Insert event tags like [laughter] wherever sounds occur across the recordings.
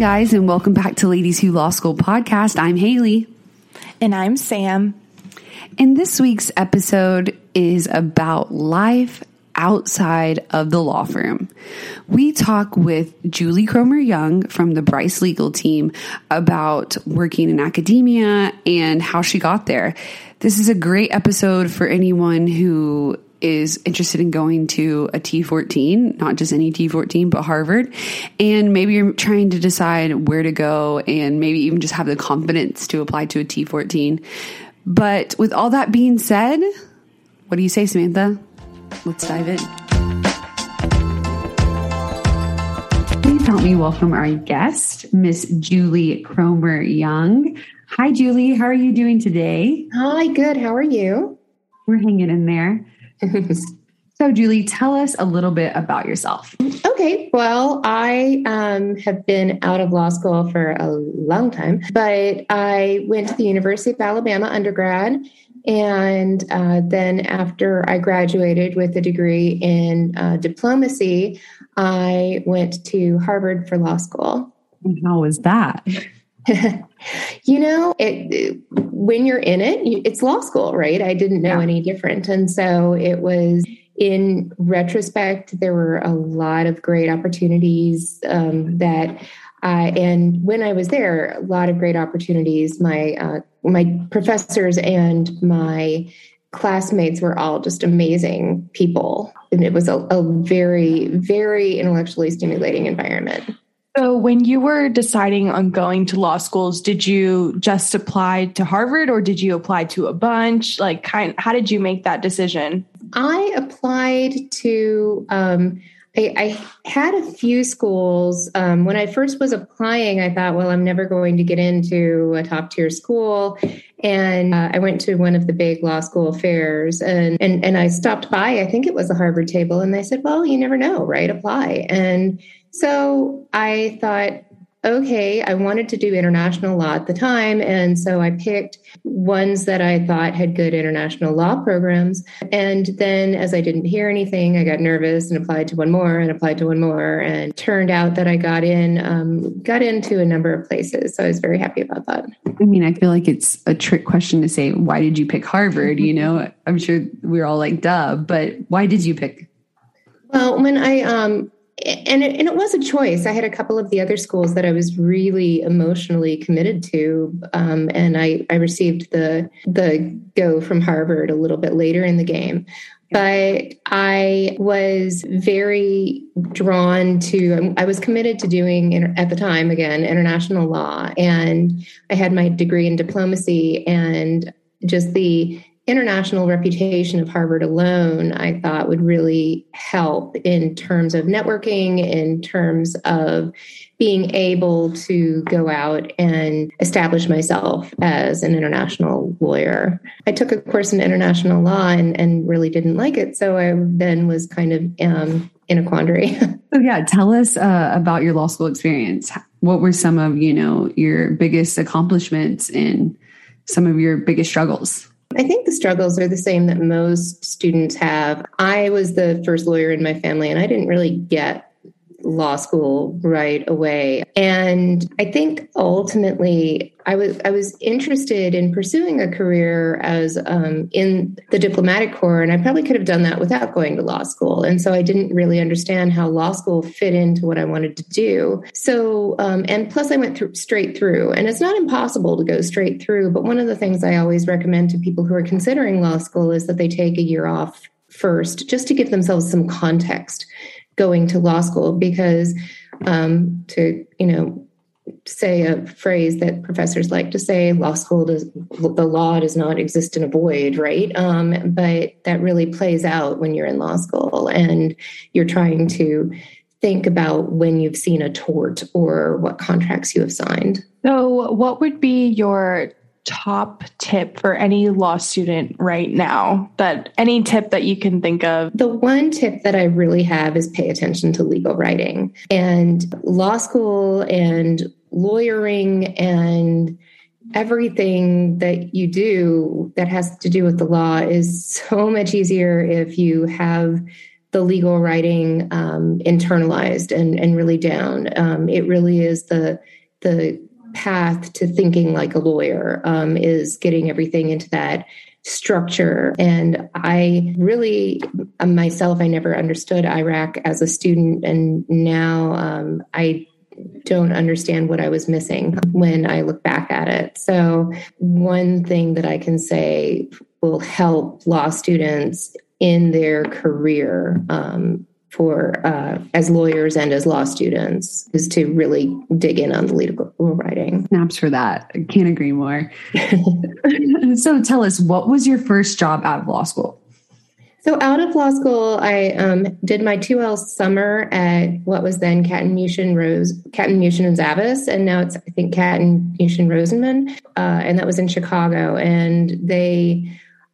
Guys, and welcome back to Ladies Who Law School podcast. I'm Haley. And I'm Sam. And this week's episode is about life outside of the law firm. We talk with Julie Cromer Young from the Bryce legal team about working in academia and how she got there. This is a great episode for anyone who is interested in going to a T14, not just any T14, but Harvard. And maybe you're trying to decide where to go and maybe even just have the confidence to apply to a T14. But with all that being said, what do you say, Samantha? Let's dive in. Please help me welcome our guest, Miss Julie Cromer Young. Hi, Julie. How are you doing today? Hi, good. How are you? We're hanging in there. So, Julie, tell us a little bit about yourself. Okay. Well, I um, have been out of law school for a long time, but I went to the University of Alabama undergrad. And uh, then, after I graduated with a degree in uh, diplomacy, I went to Harvard for law school. And how was that? [laughs] you know, it, when you're in it, it's law school, right? I didn't know yeah. any different. And so it was, in retrospect, there were a lot of great opportunities um, that. Uh, and when I was there, a lot of great opportunities. My uh, my professors and my classmates were all just amazing people, and it was a, a very, very intellectually stimulating environment. So, when you were deciding on going to law schools, did you just apply to Harvard or did you apply to a bunch? Like, kind, how did you make that decision? I applied to. Um, I, I, had a few schools. Um, when I first was applying, I thought, well, I'm never going to get into a top tier school. And uh, I went to one of the big law school fairs and, and, and I stopped by, I think it was the Harvard table, and they said, well, you never know, right? Apply. And so I thought, okay, I wanted to do international law at the time. And so I picked ones that I thought had good international law programs. And then as I didn't hear anything, I got nervous and applied to one more and applied to one more. And turned out that I got in, um, got into a number of places. So I was very happy about that. I mean, I feel like it's a trick question to say, why did you pick Harvard? You know, I'm sure we're all like, duh, but why did you pick? Well, when I, um, and it, and it was a choice. I had a couple of the other schools that I was really emotionally committed to, um, and I, I received the the go from Harvard a little bit later in the game. But I was very drawn to. I was committed to doing at the time again international law, and I had my degree in diplomacy, and just the international reputation of Harvard alone, I thought would really help in terms of networking, in terms of being able to go out and establish myself as an international lawyer. I took a course in international law and, and really didn't like it. So I then was kind of um, in a quandary. [laughs] so yeah, tell us uh, about your law school experience. What were some of, you know, your biggest accomplishments and some of your biggest struggles? I think the struggles are the same that most students have. I was the first lawyer in my family, and I didn't really get law school right away. And I think ultimately, I was I was interested in pursuing a career as um, in the diplomatic corps, and I probably could have done that without going to law school. And so I didn't really understand how law school fit into what I wanted to do. So um, and plus I went through straight through, and it's not impossible to go straight through. But one of the things I always recommend to people who are considering law school is that they take a year off first, just to give themselves some context going to law school, because um, to you know say a phrase that professors like to say law school does the law does not exist in a void right? Um, but that really plays out when you're in law school and you're trying to think about when you've seen a tort or what contracts you have signed. So what would be your top tip for any law student right now that any tip that you can think of? The one tip that i really have is pay attention to legal writing. And law school and lawyering and everything that you do that has to do with the law is so [laughs] much easier if you have the legal writing um, internalized and, and really down. Um, it really is the the path to thinking like a lawyer um, is getting everything into that structure. And I really, myself, I never understood IRAC as a student, and now um, I don't understand what I was missing when I look back at it. So, one thing that I can say will help law students in their career um, for uh, as lawyers and as law students is to really dig in on the legal writing. Snaps for that. Can't agree more. [laughs] so, tell us, what was your first job out of law school? So out of law school, I um, did my 2L summer at what was then Katten Muchin Rose, Katten Muchin and Zavis, and now it's I think Katten Muchin Rosenman, uh, and that was in Chicago. And they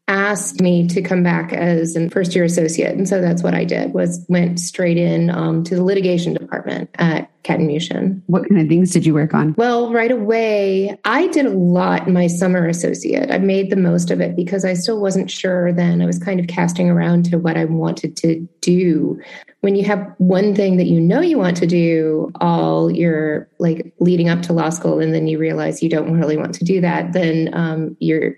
asked me to come back as a first year associate and so that's what i did was went straight in um, to the litigation department at Muchin. What kind of things did you work on? Well, right away, I did a lot in my summer associate. I made the most of it because I still wasn't sure then. I was kind of casting around to what I wanted to do. When you have one thing that you know you want to do all your like leading up to law school, and then you realize you don't really want to do that, then um, you're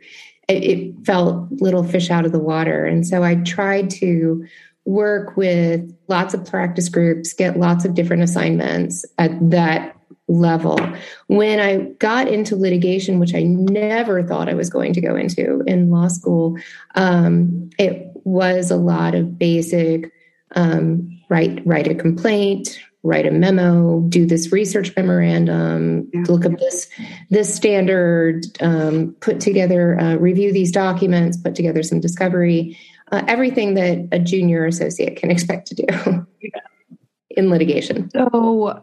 it, felt little fish out of the water. And so I tried to work with lots of practice groups, get lots of different assignments at that level. When I got into litigation, which I never thought I was going to go into in law school, um, it was a lot of basic um, write write a complaint, write a memo, do this research memorandum, yeah. look up this this standard, um, put together, uh, review these documents, put together some discovery, uh, everything that a junior associate can [laughs] expect to do in litigation. So,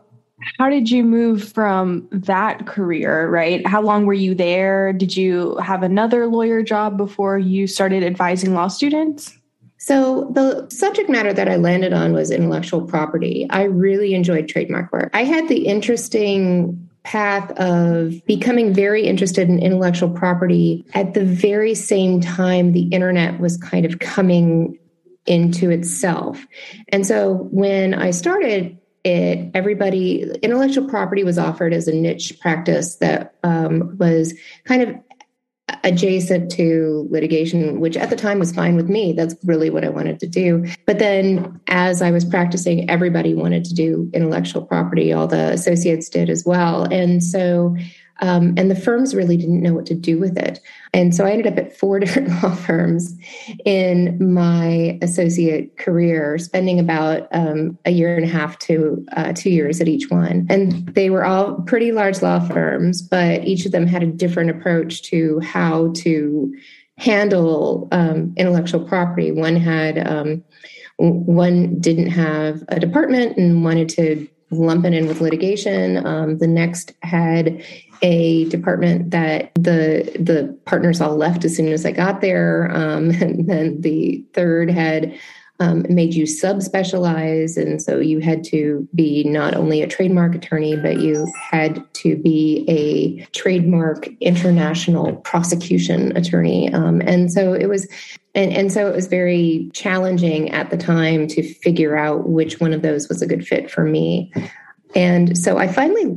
how did you move from that career? Right? How long were you there? Did you have another lawyer job before you started advising law students? So, the subject matter that I landed on was intellectual property. I really enjoyed trademark work. I had the interesting path of becoming very interested in intellectual property at the very same time the internet was kind of coming into itself. And so, when I started, it everybody intellectual property was offered as a niche practice that um, was kind of adjacent to litigation, which at the time was fine with me. That's really what I wanted to do. But then as I was practicing, everybody wanted to do intellectual property. All the associates did as well. And so um, and the firms really didn't know what to do with it. And so I ended up at four [laughs] different law firms in my associate career, spending about um, a year and a half to uh, two years at each one. And they were all pretty large law firms, but each of them had a different approach to how to handle um, intellectual property. One had, um, one didn't have a department and wanted to lump it in with litigation. Um, the next had a department that the the partners all left as soon as I got there, um, [laughs] and then the third had um, made you subspecialize, and so you had to be not only a trademark attorney, but you had to be a trademark international prosecution attorney, um, and so it was. And, and so it was very challenging at the time to figure out which one of those was a good fit for me. And so I finally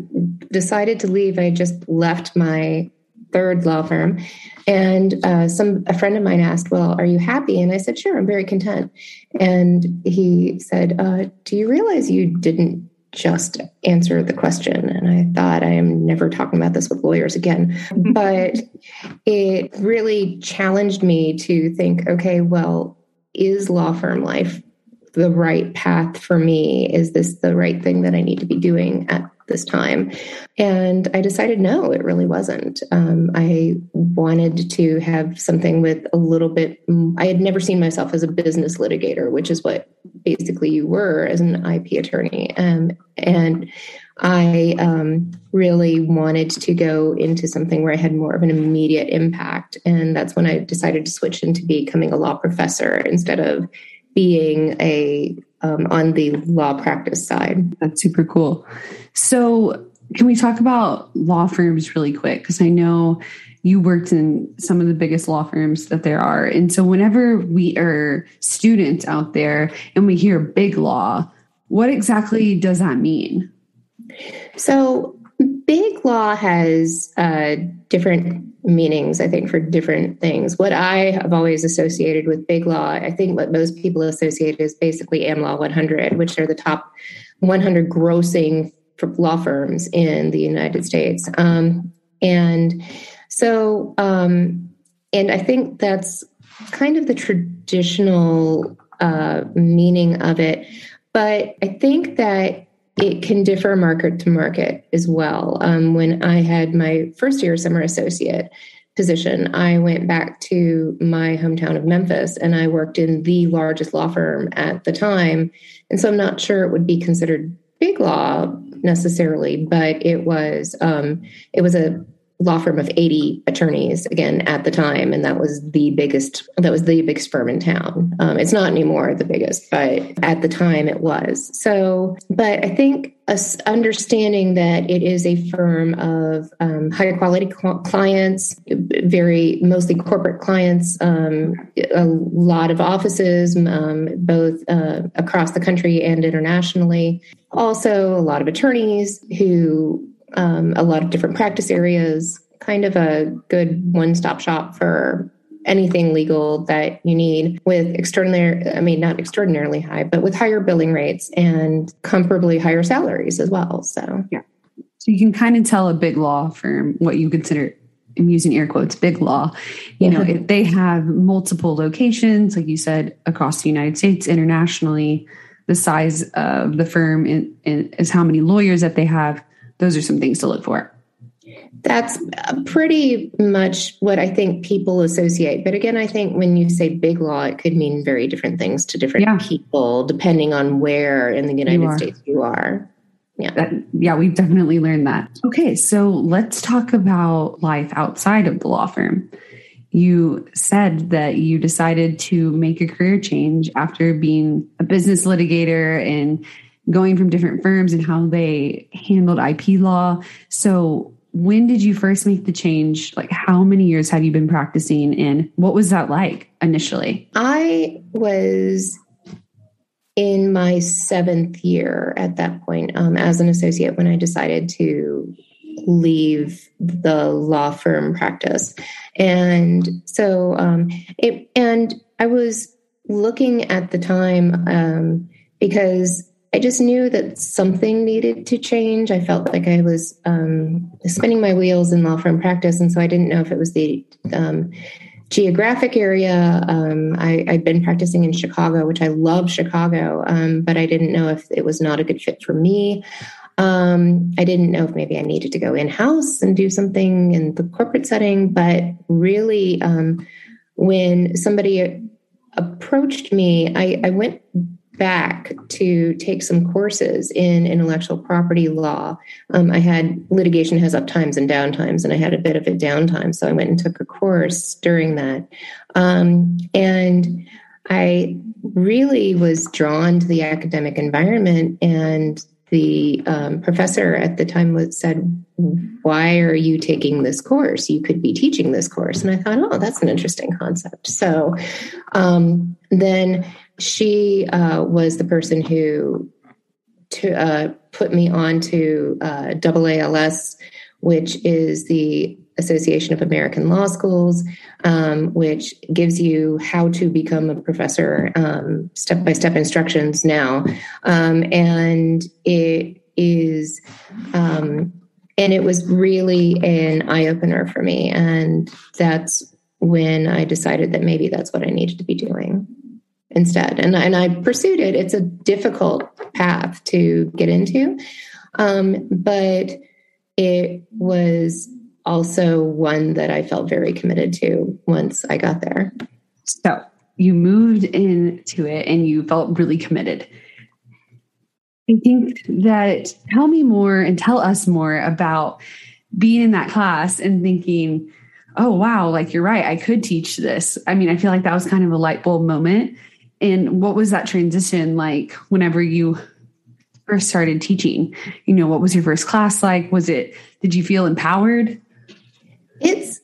decided to leave. I just left my third law firm, and uh, some a friend of mine asked, "Well, are you happy?" And I said, "Sure, I'm very content." And he said, uh, "Do you realize you didn't just answer the question?" And I thought, "I am never talking about this with lawyers again." [laughs] but it really challenged me to think, "Okay, well." Is law firm life the right path for me? Is this the right thing that I need to be doing at this time? And I decided no, it really wasn't. Um, I wanted to have something with a little bit, I had never seen myself as a business litigator, which is what basically you were as an IP attorney. Um, and I um, really wanted to go into something where I had more of an immediate impact. And that's when I decided to switch into becoming a law professor instead of being a um, on the law practice side. That's super cool. So, can we talk about law firms really quick? Because I know you worked in some of the biggest law firms that there are. And so, whenever we are students out there and we hear big law, what exactly does that mean? So, big law has uh, different meanings, I think, for different things. What I have always associated with big law, I think what most people associate is basically AmLaw 100, which are the top 100 grossing law firms in the United States. Um, and so, um, and I think that's kind of the traditional uh, meaning of it. But I think that it can differ market to market as well. Um, when I had my first year summer associate position, I went back to my hometown of Memphis and I worked in the largest law firm at the time. And so I'm not sure it would be considered big law necessarily, but it was um, it was a law firm of 80 attorneys again at the time and that was the biggest that was the biggest firm in town. Um, it's not anymore the biggest but at the time it was. So but i think us understanding that it is a firm of um, higher quality cl- clients very mostly corporate clients um, a lot of offices um, both uh, across the country and internationally. Also a lot of attorneys who um, a lot of different practice areas, kind of a good one stop shop for anything legal that you need with extraordinary, I mean, not extraordinarily high, but with higher billing rates and comparably higher salaries as well. So, yeah. So you can kind of tell a big law firm what you consider I'm using air quotes, big law. You know, if they have multiple locations, like you said, across the United States, internationally, the size of the firm is how many lawyers that they have those are some things to look for. That's uh, pretty much what I think people associate. But again, I think when you say big law, it could mean very different things to different yeah. people, depending on where in the United you States you are. Yeah. That, yeah, we've definitely learned that. Okay, so let's talk about life outside of the law firm. You said that you decided to make a career change after being a business litigator and going from different firms and how they handled IP law. So, when did you first make the change? Like, how many years have you been practicing, and what was that like initially? I was in my seventh year at that point um, as an associate when I decided to leave the law firm practice. And so, um, it, and I was looking at the time um, because I just knew that something needed to change. I felt like I was um, spinning my wheels in law firm practice, and so I didn't know if it was the um, geographic area. Um, I, had been practicing in Chicago, which I love Chicago, um, but I didn't know if it was not a good fit for me. Um, I didn't know if maybe I needed to go in house and do something in the corporate setting, but really, um, when somebody approached me, I, I went back to take some courses in intellectual property law. Um, I had litigation has up times and down times, and I had a bit of a downtime. So I went and took a course during that. Um, and I really was drawn to the academic environment and the um, professor at the time was said why are you taking this course you could be teaching this course and i thought oh that's an interesting concept so um, then she uh, was the person who to uh, put me on to uh, AALS, which is the Association of American Law Schools, um, which gives you how to become a professor, step by step instructions now. Um, and it is, um, and it was really an eye opener for me. And that's when I decided that maybe that's what I needed to be doing instead. And, and I pursued it. It's a difficult path to get into, um, but it was also one that I felt very committed to once I got there. So you moved into it and you felt really committed. I think that tell me more and tell us more about being in that class and thinking, oh, wow, like you're right, I could teach this. I mean, I feel like that was kind of a light bulb moment. And what was that transition like whenever you first started teaching? You know, what was your first class like? Was it, did you feel empowered? It's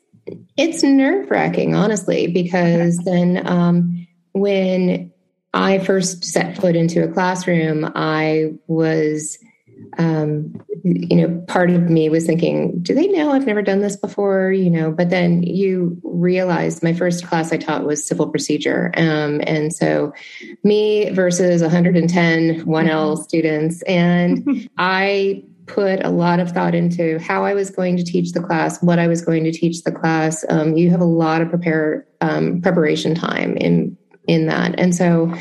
it's nerve wracking, honestly, because then um, when I first set foot into a classroom, I was, um, you know, part of me was thinking, do they know I've never done this before? You know, but then you realize my first class I taught was civil procedure. Um, and so me versus 110 1L mm-hmm. students. And [laughs] I put a lot of thought into how I was going to teach the class, what I was going to teach the class. Um, you have a lot of prepare um, preparation time in in that, and so,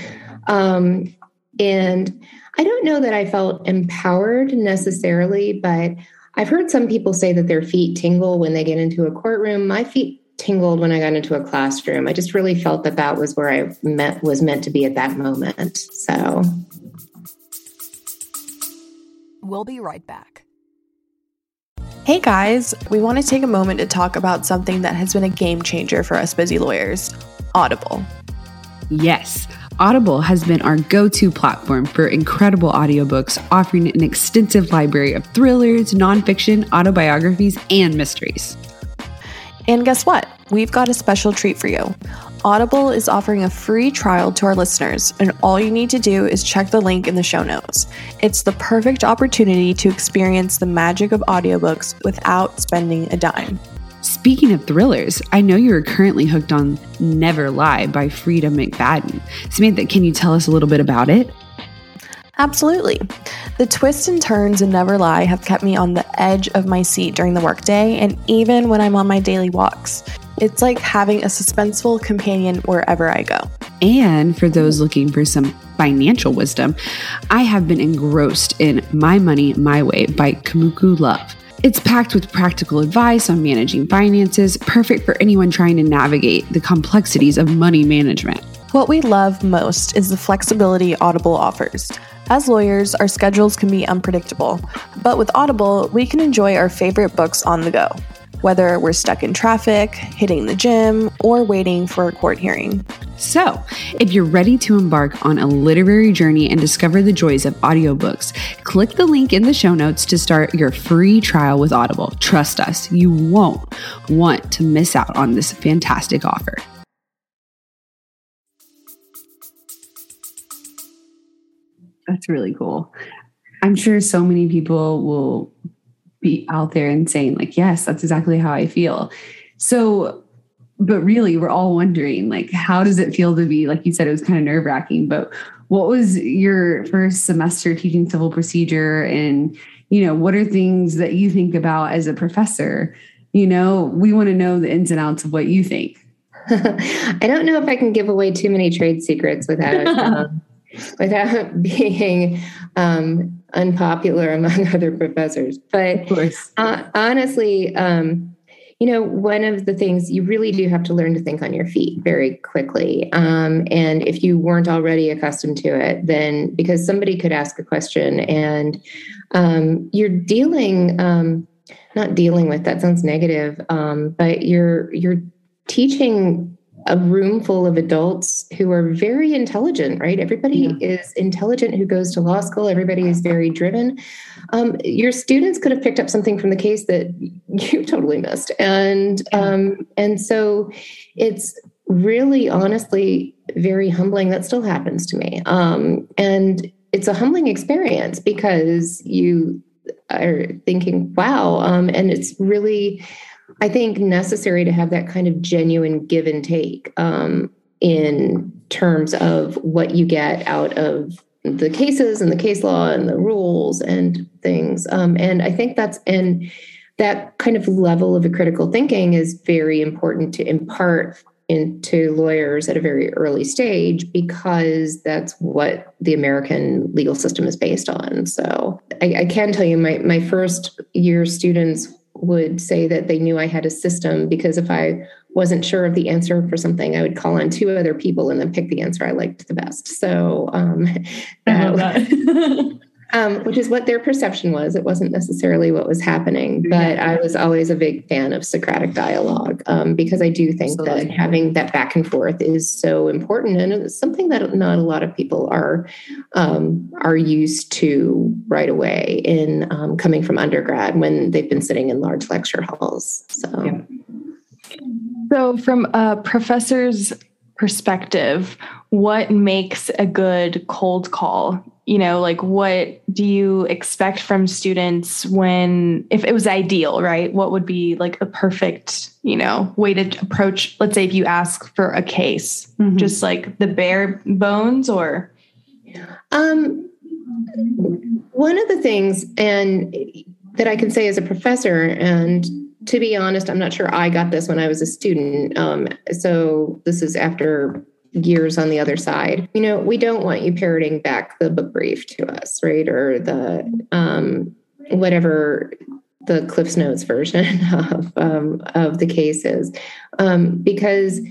um, and I don't know that I felt empowered necessarily, but I've heard some people say that their feet tingle when they get into a courtroom. My feet tingled when I got into a classroom. I just really felt that that was where I met was meant to be at that moment. So We'll be right back. Hey guys, we want to take a moment to talk about something that has been a game changer for us busy lawyers Audible. Yes. Audible has been our go to platform for incredible audiobooks, offering an extensive library of thrillers, nonfiction, autobiographies, and mysteries. And guess what? We've got a special treat for you. Audible is offering a free trial to our listeners, and all you need to do is check the link in the show notes. It's the perfect opportunity to experience the magic of audiobooks without spending a dime. Speaking of thrillers, I know you are currently hooked on Never Lie by Freida McFadden. Samantha, can you tell us a little bit about it? Absolutely. The twists and turns in Never Lie have kept me on the edge of my seat during the workday and even when I'm on my daily walks. It's like having a suspenseful companion wherever I go. And for those looking for some financial wisdom, I have been engrossed in My Money My Way by Kumiko Love. It's packed with practical advice on managing finances, perfect for anyone trying to navigate the complexities of money management. What we love most is the flexibility Audible offers. As lawyers, our schedules can be unpredictable, but with Audible, we can enjoy our favorite books on the go whether we're stuck in traffic, hitting the gym, or waiting for a court hearing. So, if you're ready to embark on a literary journey and discover the joys of audiobooks, click the link in the show notes to start your free trial with Audible. Trust us, you won't want to miss out on this fantastic offer. That's really cool. I'm sure so many people will be out there and saying like yes that's exactly how i feel. So but really we're all wondering like how does it feel to be like you said it was kind of nerve wracking but what was your first semester teaching civil procedure? And you know what are things that you think about as a professor? You know we want to know the ins and outs of what you think. [laughs] I don't know if i can give away too many trade secrets without [laughs] um, without [laughs] being um, unpopular among [laughs] other professors. But uh, honestly, um, you know, one of the things you really do have to learn to think on your feet very quickly. Um, and if you weren't already accustomed to it, then because somebody could ask a question and um, you're dealing, um, not dealing with that sounds negative, um, but you're you're teaching a room full of adults who are very intelligent, right? Everybody yeah. is intelligent who goes to law school. Everybody is very driven. Um, your students could have picked up something from the case that [laughs] you totally missed, and um, and so it's really, honestly, very humbling. That still happens to me, um, and it's a humbling experience because you are thinking, wow, um, and it's really, I think, necessary to have that kind of genuine give and take um, in terms of what you get out of the cases and the case law and the rules and things. Um, and I think that's and that kind of level of critical thinking is very important to impart into lawyers at a very early stage because that's what the American legal system is based on. So I, I can tell you my, my first year students would say that they knew I had a system because if I wasn't sure of the answer for something, I would call on two other people and then pick the answer I liked the best. So um, that, [laughs] um, which is what their perception was. It wasn't necessarily what was happening, but I was always a big fan of Socratic dialogue um, because I do think Absolutely. that having that back and forth is so important, and it's something that not a lot of people are um, are used to right away in um, coming from undergrad when they've been sitting in large lecture halls. So, yeah. So from a professor's perspective, what makes a good cold call? You know like what do you expect from students when if it was ideal right? What would be like a perfect you know way to approach let's say if you ask for a case mm-hmm. just like the bare bones or? Um one of the things and that i can say as a professor and to be honest i'm not sure i got this when i was a student um, so this is after years on the other side. You know, we don't want you parroting back the book brief to us, right? Or the um, whatever the Cliff's Notes version [laughs] of um, of the case is, um, because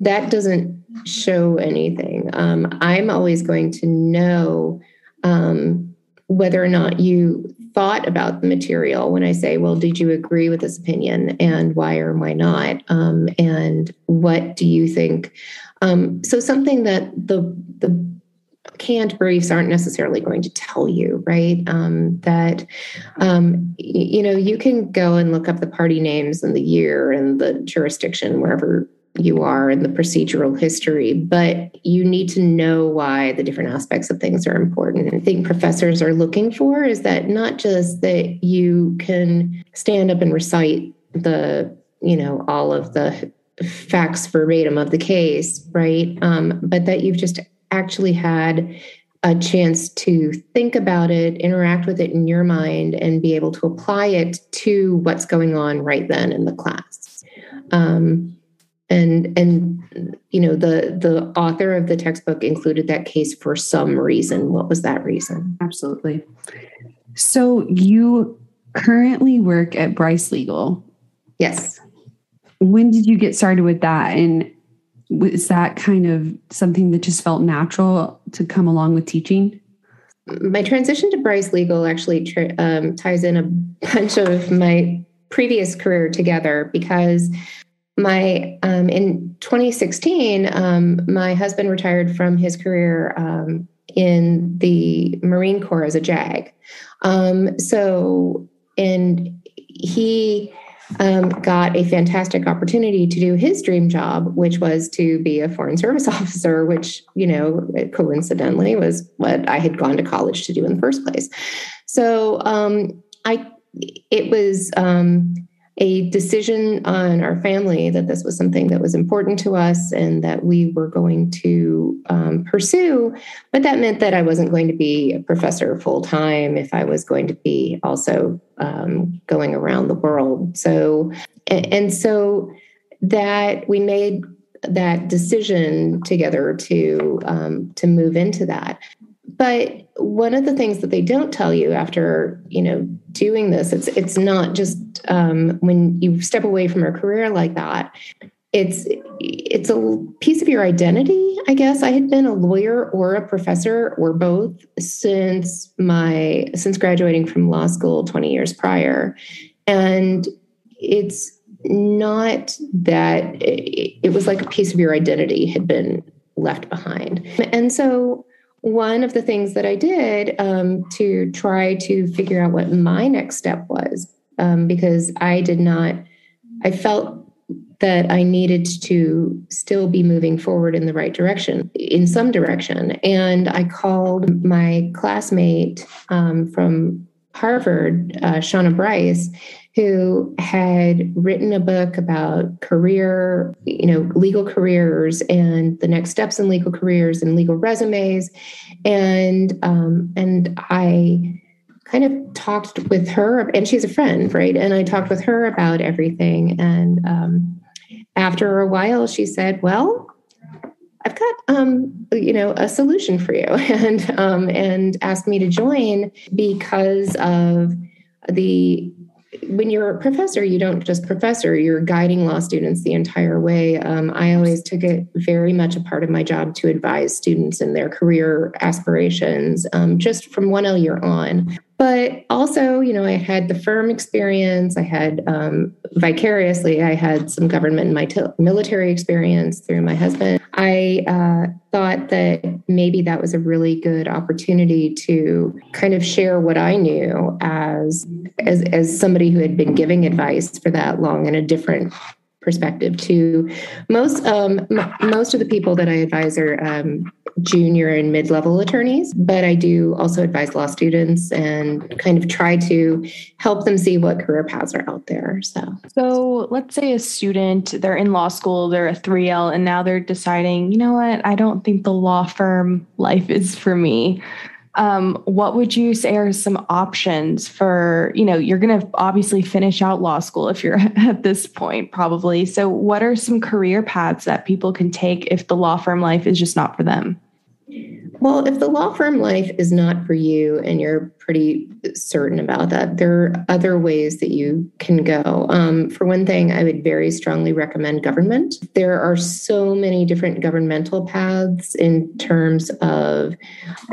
that doesn't show anything. Um, I'm always going to know um, whether or not you thought about the material when I say, well, did you agree with this opinion and why or why not? Um, and what do you think? Um, so something that the the canned briefs aren't necessarily going to tell you, right? Um, that um, you know you can go and look up the party names and the year and the jurisdiction wherever you are in the procedural history, but you need to know why the different aspects of things are important. I think professors are looking for is that not just that you can stand up and recite the, you know, all of the facts verbatim of the case, right? Um, but that you've just actually had a chance to think about it, interact with it in your mind, and be able to apply it to what's going on right then in the class. Um, and and you know the the author of the textbook included that case for some reason. What was that reason? Absolutely. So you currently work at bryce legal. Yes. When did you get started with that? And was that kind of something that just felt natural to come along with teaching? My transition to bryce legal actually um, ties in a [laughs] bunch of my previous career together because my um, in 2016 um, my husband retired from his career um, in the marine corps as a jag. Um, so and he um, got a fantastic opportunity to do his dream job which was to be a foreign service [laughs] officer which you know coincidentally was what i had gone to college to do in the first place. So um, i it was a decision on our family that this was something that was important to us and that we were going to um, pursue. But that meant that I wasn't going to be a professor full time if I was going to be also um, going around the world. So, and, so that we made that decision together to um, to move into that. But one of the things that they don't tell you after you know doing this, it's it's not just um, when you step away from a career like that. It's it's a piece of your identity, I guess. I had been a lawyer or a professor or both since my since graduating from law school 20 years prior, and it's not that it, it was like a piece of your identity had been left behind, and so one of the things that I did um, to try to figure out what my next step was, um, because I did not, I felt that I needed to still be moving forward in the right direction, in some direction. And I called my classmate um, from Harvard, uh, Shauna Bryce, who had written a book about career, you know, legal careers and the next steps in legal careers and legal resumes, and um, and I kind of talked with her, and she's a friend, right? And I talked with her about everything, and um, after a while, she said, "Well." I've got, um, you know, a solution for you, [laughs] and um, and asked me to join because of the when you're a professor, you don't just professor, you're guiding law students the entire way. Um, I always took it very much a part of my job to advise students in their career aspirations, um, just from 1L year on. But also, you know, I had the firm experience. I had um, vicariously, I had some government and my t- military experience through my husband. I uh, thought that maybe that was a really good opportunity to kind of share what I knew as as as somebody who had been giving advice for that long in a different perspective to most um, m- most of the people that I advise are um, junior and mid level attorneys, but I do also advise law students and kind of try to help them see what career paths are out there. So, so let's say a student they're in law school, they're a three L, and now they're deciding, you know what, I don't think the law firm life is for me um, what would you say are some options for you know you're going to obviously finish out law school if you're [laughs] at this point probably. So what are some career paths that people can take if the law firm life is just not for them well, if the law firm life is not for you and you're pretty certain about that, there are other ways that you can go. Um, for one thing, I would very strongly recommend government. There are so many different governmental paths in terms of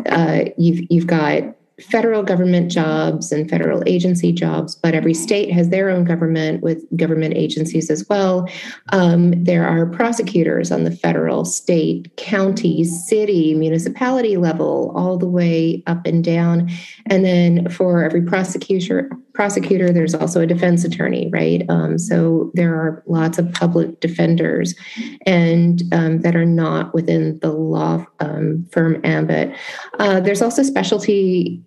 uh, you've you've got federal government jobs and federal agency jobs, but every state has their own government with government agencies as well. Um, there are prosecutors on the federal, state, county, city, municipality level, all the way up and down. And then for every prosecutor, prosecutor, there's also a defense attorney, right? Um, so there are lots of public defenders, and um, that are not within the law um, firm ambit. Uh, there's also specialty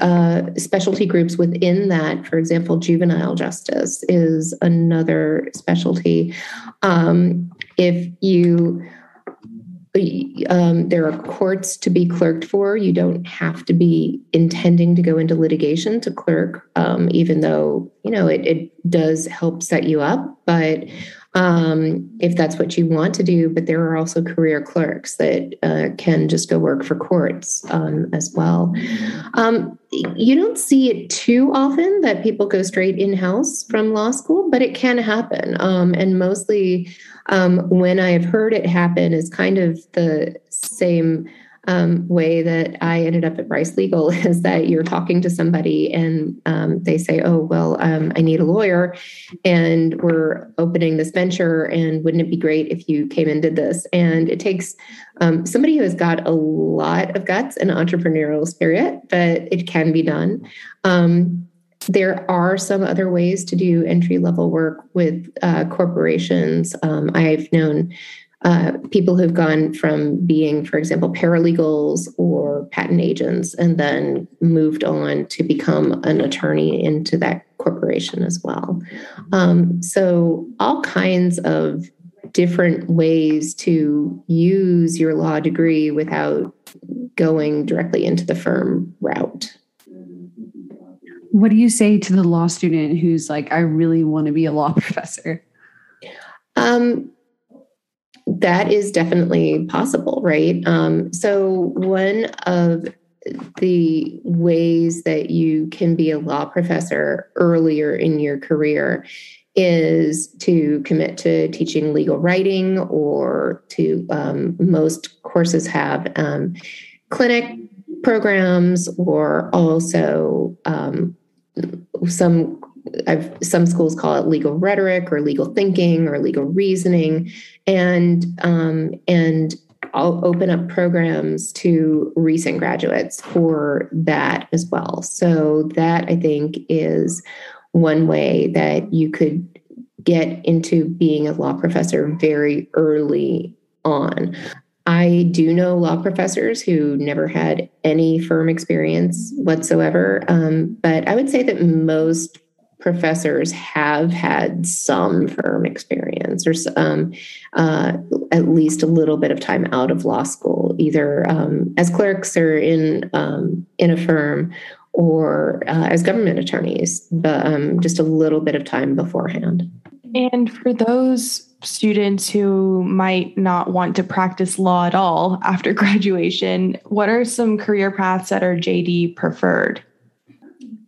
uh, specialty groups within that. For example, juvenile justice is another specialty. Um, if you um, there are courts to be clerked for. You don't have to be intending to go into litigation to clerk, um, even though you know it, it does help set you up. But um, if that's what you want to do. But there are also career clerks that uh, can just go work for courts um, as well. Um, you don't see it too often that people go straight in house from law school, but it can happen. Um, and mostly um, when I have heard it happen is kind of the same um, way that I ended up at Bryce Legal [laughs] is that you're talking to somebody and um, they say, "Oh, well, um, I need a lawyer, and we're opening this venture, and wouldn't it be great if you came and did this?" And it takes um, somebody who has got a lot of guts and entrepreneurial spirit, but it can be done. Um, there are some other ways to do entry level work with uh, corporations. Um, I've known uh, people who've gone from being, for example, paralegals or patent agents and then moved on to become an attorney into that corporation as well. Um, so, all kinds of different ways to use your law degree without going directly into the firm route. What do you say to the law student who's like, I really want to be a law [laughs] professor? Um, that is definitely possible, right? Um, so, one of the ways that you can be a law professor earlier in your career is to commit to teaching legal writing, or to um, most courses have um, clinic programs, or also um, some I've, some schools call it legal rhetoric or legal thinking or legal reasoning, and um, and I'll open up programs to recent graduates for that as well. So that I think is one way that you could get into being a law professor very early on. I do know law professors who never had any firm experience whatsoever, um, but I would say that most professors have had some firm experience or um, uh, at least a little bit of time out of law school, either um, as clerks or in um, in a firm or uh, as government attorneys, but um, just a little bit of time beforehand. And for those students who might not want to practice law at all after [laughs] graduation, what are some career paths that are JD preferred?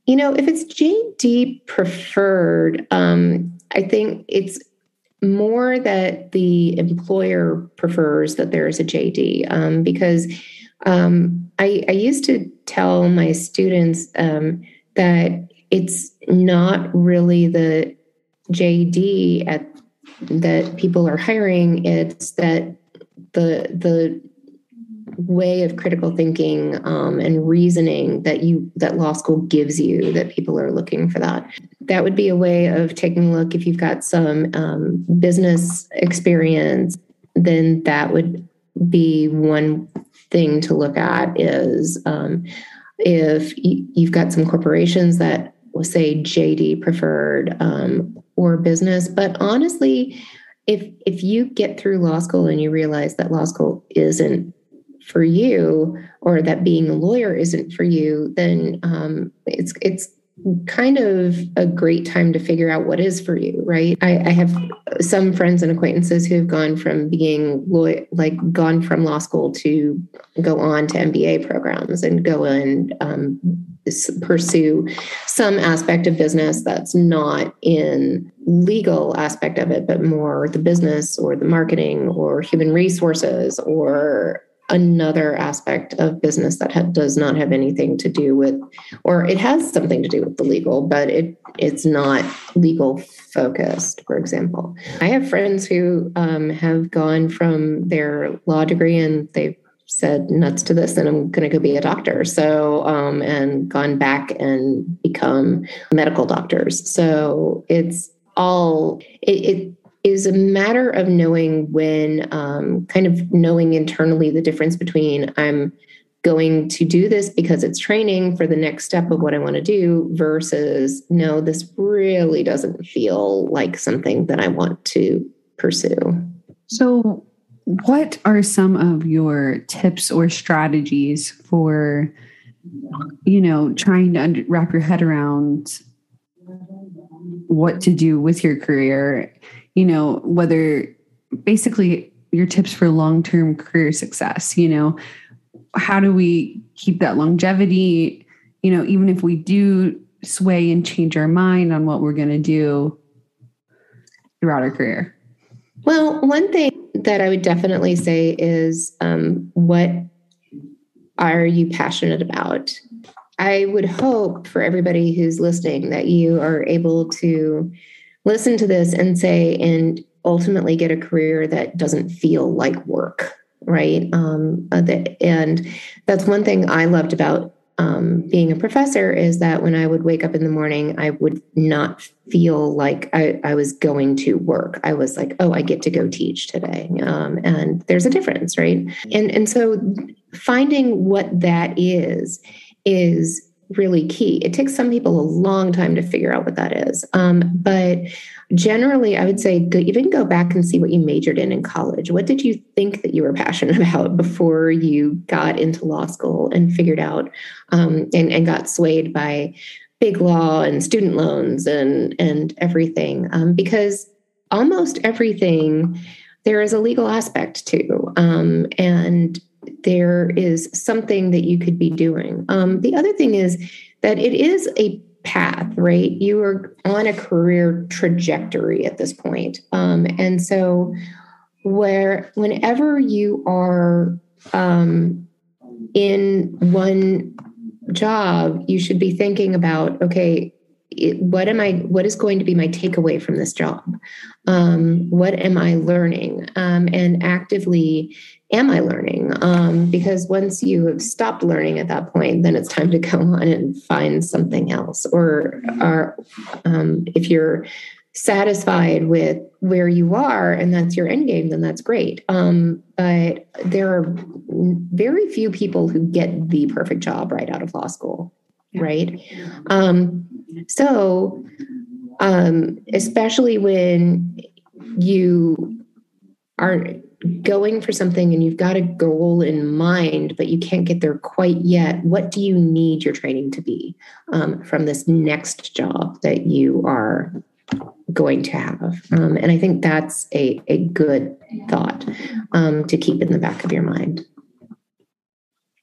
You know, if it's JD preferred, um, I think it's more that the employer prefers that there is a JD um, because um, I, I, used to tell my students um, that it's not really the JD at that people are hiring. It's that the the way of critical thinking um, and reasoning that you that law school gives you that people are looking for that that would be a way of taking a look if you've got some um, business experience then that would be one thing to look at is um, if you've got some corporations that will say jd preferred um, or business. But honestly, if if you get through law school and you realize that law school isn't for you, or that being a lawyer isn't for you, then um, it's it's kind of a great time to figure out what is for you, right? I, I have some friends and acquaintances who have gone from being like gone from law school to go on to MBA programs and go and um, pursue some aspect of business that's not in legal aspect of it but more the business or the marketing or human resources or another aspect of business that ha- does not have anything to do with or it has something to do with the legal but it it's not legal focused for example. I have friends who um, have gone from their law degree and they've said nuts to this and i'm going to go be a doctor. So um, and gone back and become medical doctors. So it's all it, it is a matter of knowing when um, kind of knowing internally the difference between i'm going to do this because it's training for the next step of what i want to do versus no this really doesn't feel like something that i want to pursue. So what are some of your tips or strategies for you know trying to wrap your head around what to do with your career you know whether basically your tips for long-term career success you know how do we keep that longevity you know even if we do sway and change our mind on what we're going to do throughout our career well one thing that I would definitely say is um, what are you passionate about? I would hope for everybody who's listening that you are able to listen to this and say, and ultimately get a career that doesn't feel like work, right? Um, uh, and that's one thing I loved about um, being a professor is that when I would wake up in the morning, I would not feel like I, I was going to work. I was like, oh, I get to go teach today. Um, and there's a difference, right? And, and so finding what that is, is really key. It takes some people a long time to figure out what that is. Um, but generally, I would say go, even go back and see what you majored in in college. What did you think that you were passionate [laughs] about before you got into law school and figured out um, and, and got swayed by big law and student loans and and everything? Um, because almost everything there is a legal aspect to, um, and there is something that you could be doing. Um, the other thing is that it is a path, right? You are on a career trajectory at this point. Um, and so, where whenever you are um, in one job, you should be thinking about, okay, what am I, what is going to be my takeaway from this job? Um, what am I learning? Um, and actively am I learning? Um, because once you have stopped learning at that point, then it's time to go [laughs] on and find something else. Or, or um, if you're satisfied with where you are and that's your end game, then that's great. Um, but there are very few people who get the perfect job right out of law school, right? Um, so, um, especially when you are going for something and you've got a goal in mind, but you can't get there quite yet, what do you need your training to be um, from this next job that you are going to have? Um, and I think that's a, a good thought um, to keep in the back of your mind.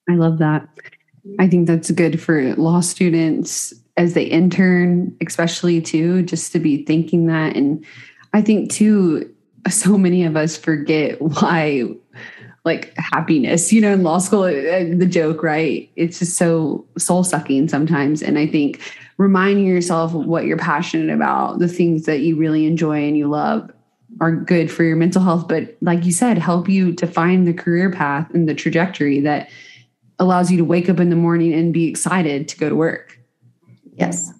I love that. I think that's good for law students as they intern, especially too, just to be thinking that. And I think too, so many of us forget why like happiness you know in law school uh, the joke right it's just so soul sucking sometimes and i think reminding yourself what you're passionate about the things that you really enjoy and you love are good for your mental health but like you said help you to find the career path and the trajectory that allows you to wake up in the morning and be excited to go to work. Yes.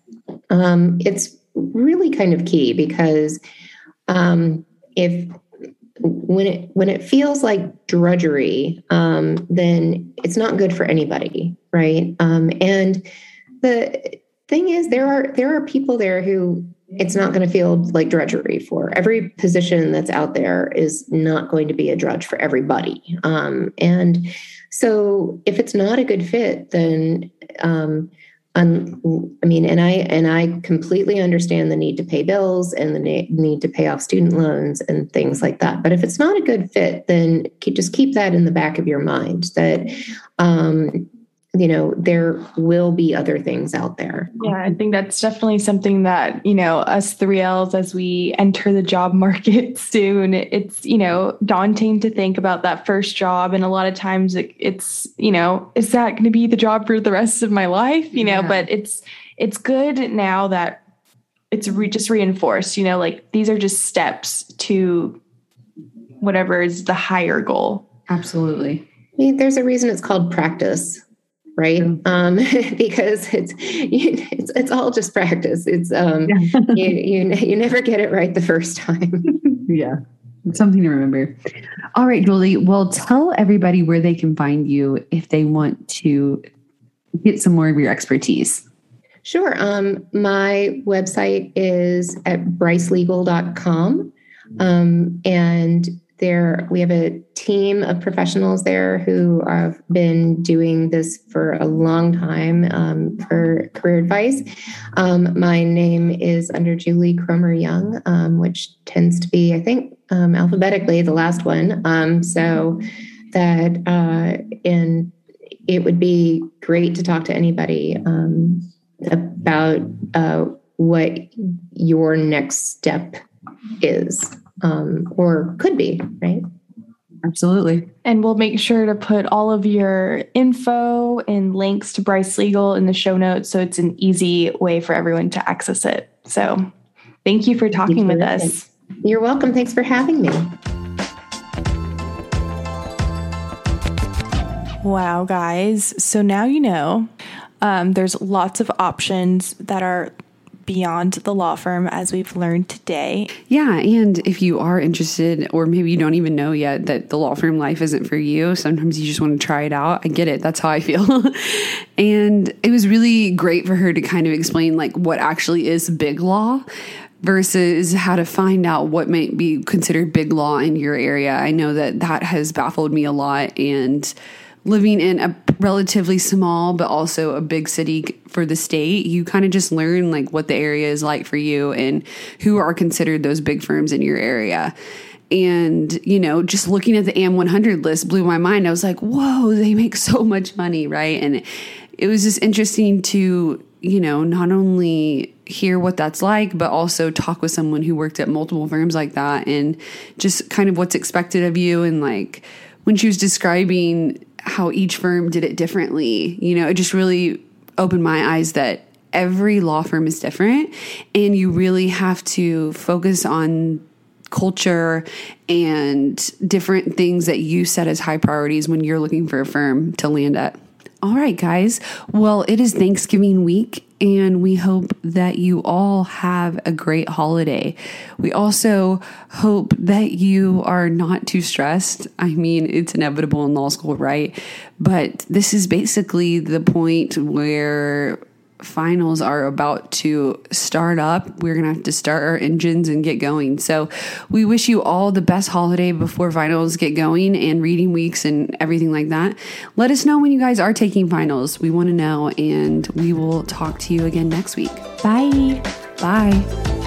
Um, it's really kind of key because um, if when it when it feels like drudgery, um, then it's not good for anybody, right? Um, and the thing is, there are there are people there who it's not going to feel like drudgery for. Every position that's out there is not going to be a drudge for everybody. Um, and so if it's not a good fit then um, I mean, and I and I completely understand the need to pay bills and the need to pay off student loans and things like that. But if it's not a good fit, then just keep that in the back of your mind that um, you know there will be other things out there. Yeah i think that's definitely something that you know us 3ls as we enter the job [laughs] market soon it's you know daunting to think about that first job. And a lot of times it, it's you know is that going to be the job for the rest of my life? You know yeah. but it's it's good now that it's re- just reinforced you know like these are just steps to whatever is the higher goal. Absolutely. I mean, there's a reason it's called practice right? Um, [laughs] because it's, it's it's all just practice. It's um [laughs] you, you you never get it right the first time. [laughs] Yeah. It's something to remember. All right julie. Well tell everybody where they can find you if they want to get some more of your expertise. Sure. Um my website is at bricelegal.com um, and there we have a team of professionals there who have been doing this for a long time um, for career advice. Um, my name is under julie cromer young um, which tends to be i think um, alphabetically the last one. Um, so that uh, and it would be great to talk to anybody um, about uh, what your next step is um, or could be, right? Absolutely. And we'll make sure to put all of your info and links to Bryce Legal in the show notes so it's an easy way for everyone to access it. So thank you for talking with us. You're welcome. Thanks for having me. Wow, guys. So now you know um, there's lots of options that are beyond the law firm as we've learned today. Yeah. And if you are interested, or maybe you don't even know yet that the law firm life isn't for you, sometimes you just want to try it out. I get it. That's how I feel. [laughs] and it was really great for her to kind of explain like what actually is big law versus how to find out what might be considered big law in your area. I know that that has baffled me a lot and living in a relatively small but also a big city for the state you kind of just learn like what the area is like for you and who are considered those big firms in your area. And you know just looking at the am 100 list blew my mind. I was like whoa they make so much money right? And it was just interesting to you know not only hear what that's like but also talk with someone who worked at multiple firms like that and just kind of what's expected of you and like when she was describing how each firm did it differently. You know, it just really opened my eyes that every law firm is different and you really have to focus on culture and different things that you set as high priorities when you're looking for a firm to land at. All right, guys. Well, it is Thanksgiving week, and we hope that you all have a great holiday. We also hope that you are not too stressed. I mean, it's inevitable in law school, right? But this is basically the point where finals are about to start up. We're going to have to start our engines and get going. So, we wish you all the best holiday before finals get going and reading weeks and everything like that. Let us know when you guys are taking finals. We want to know, and we will talk to you again next week. Bye. Bye.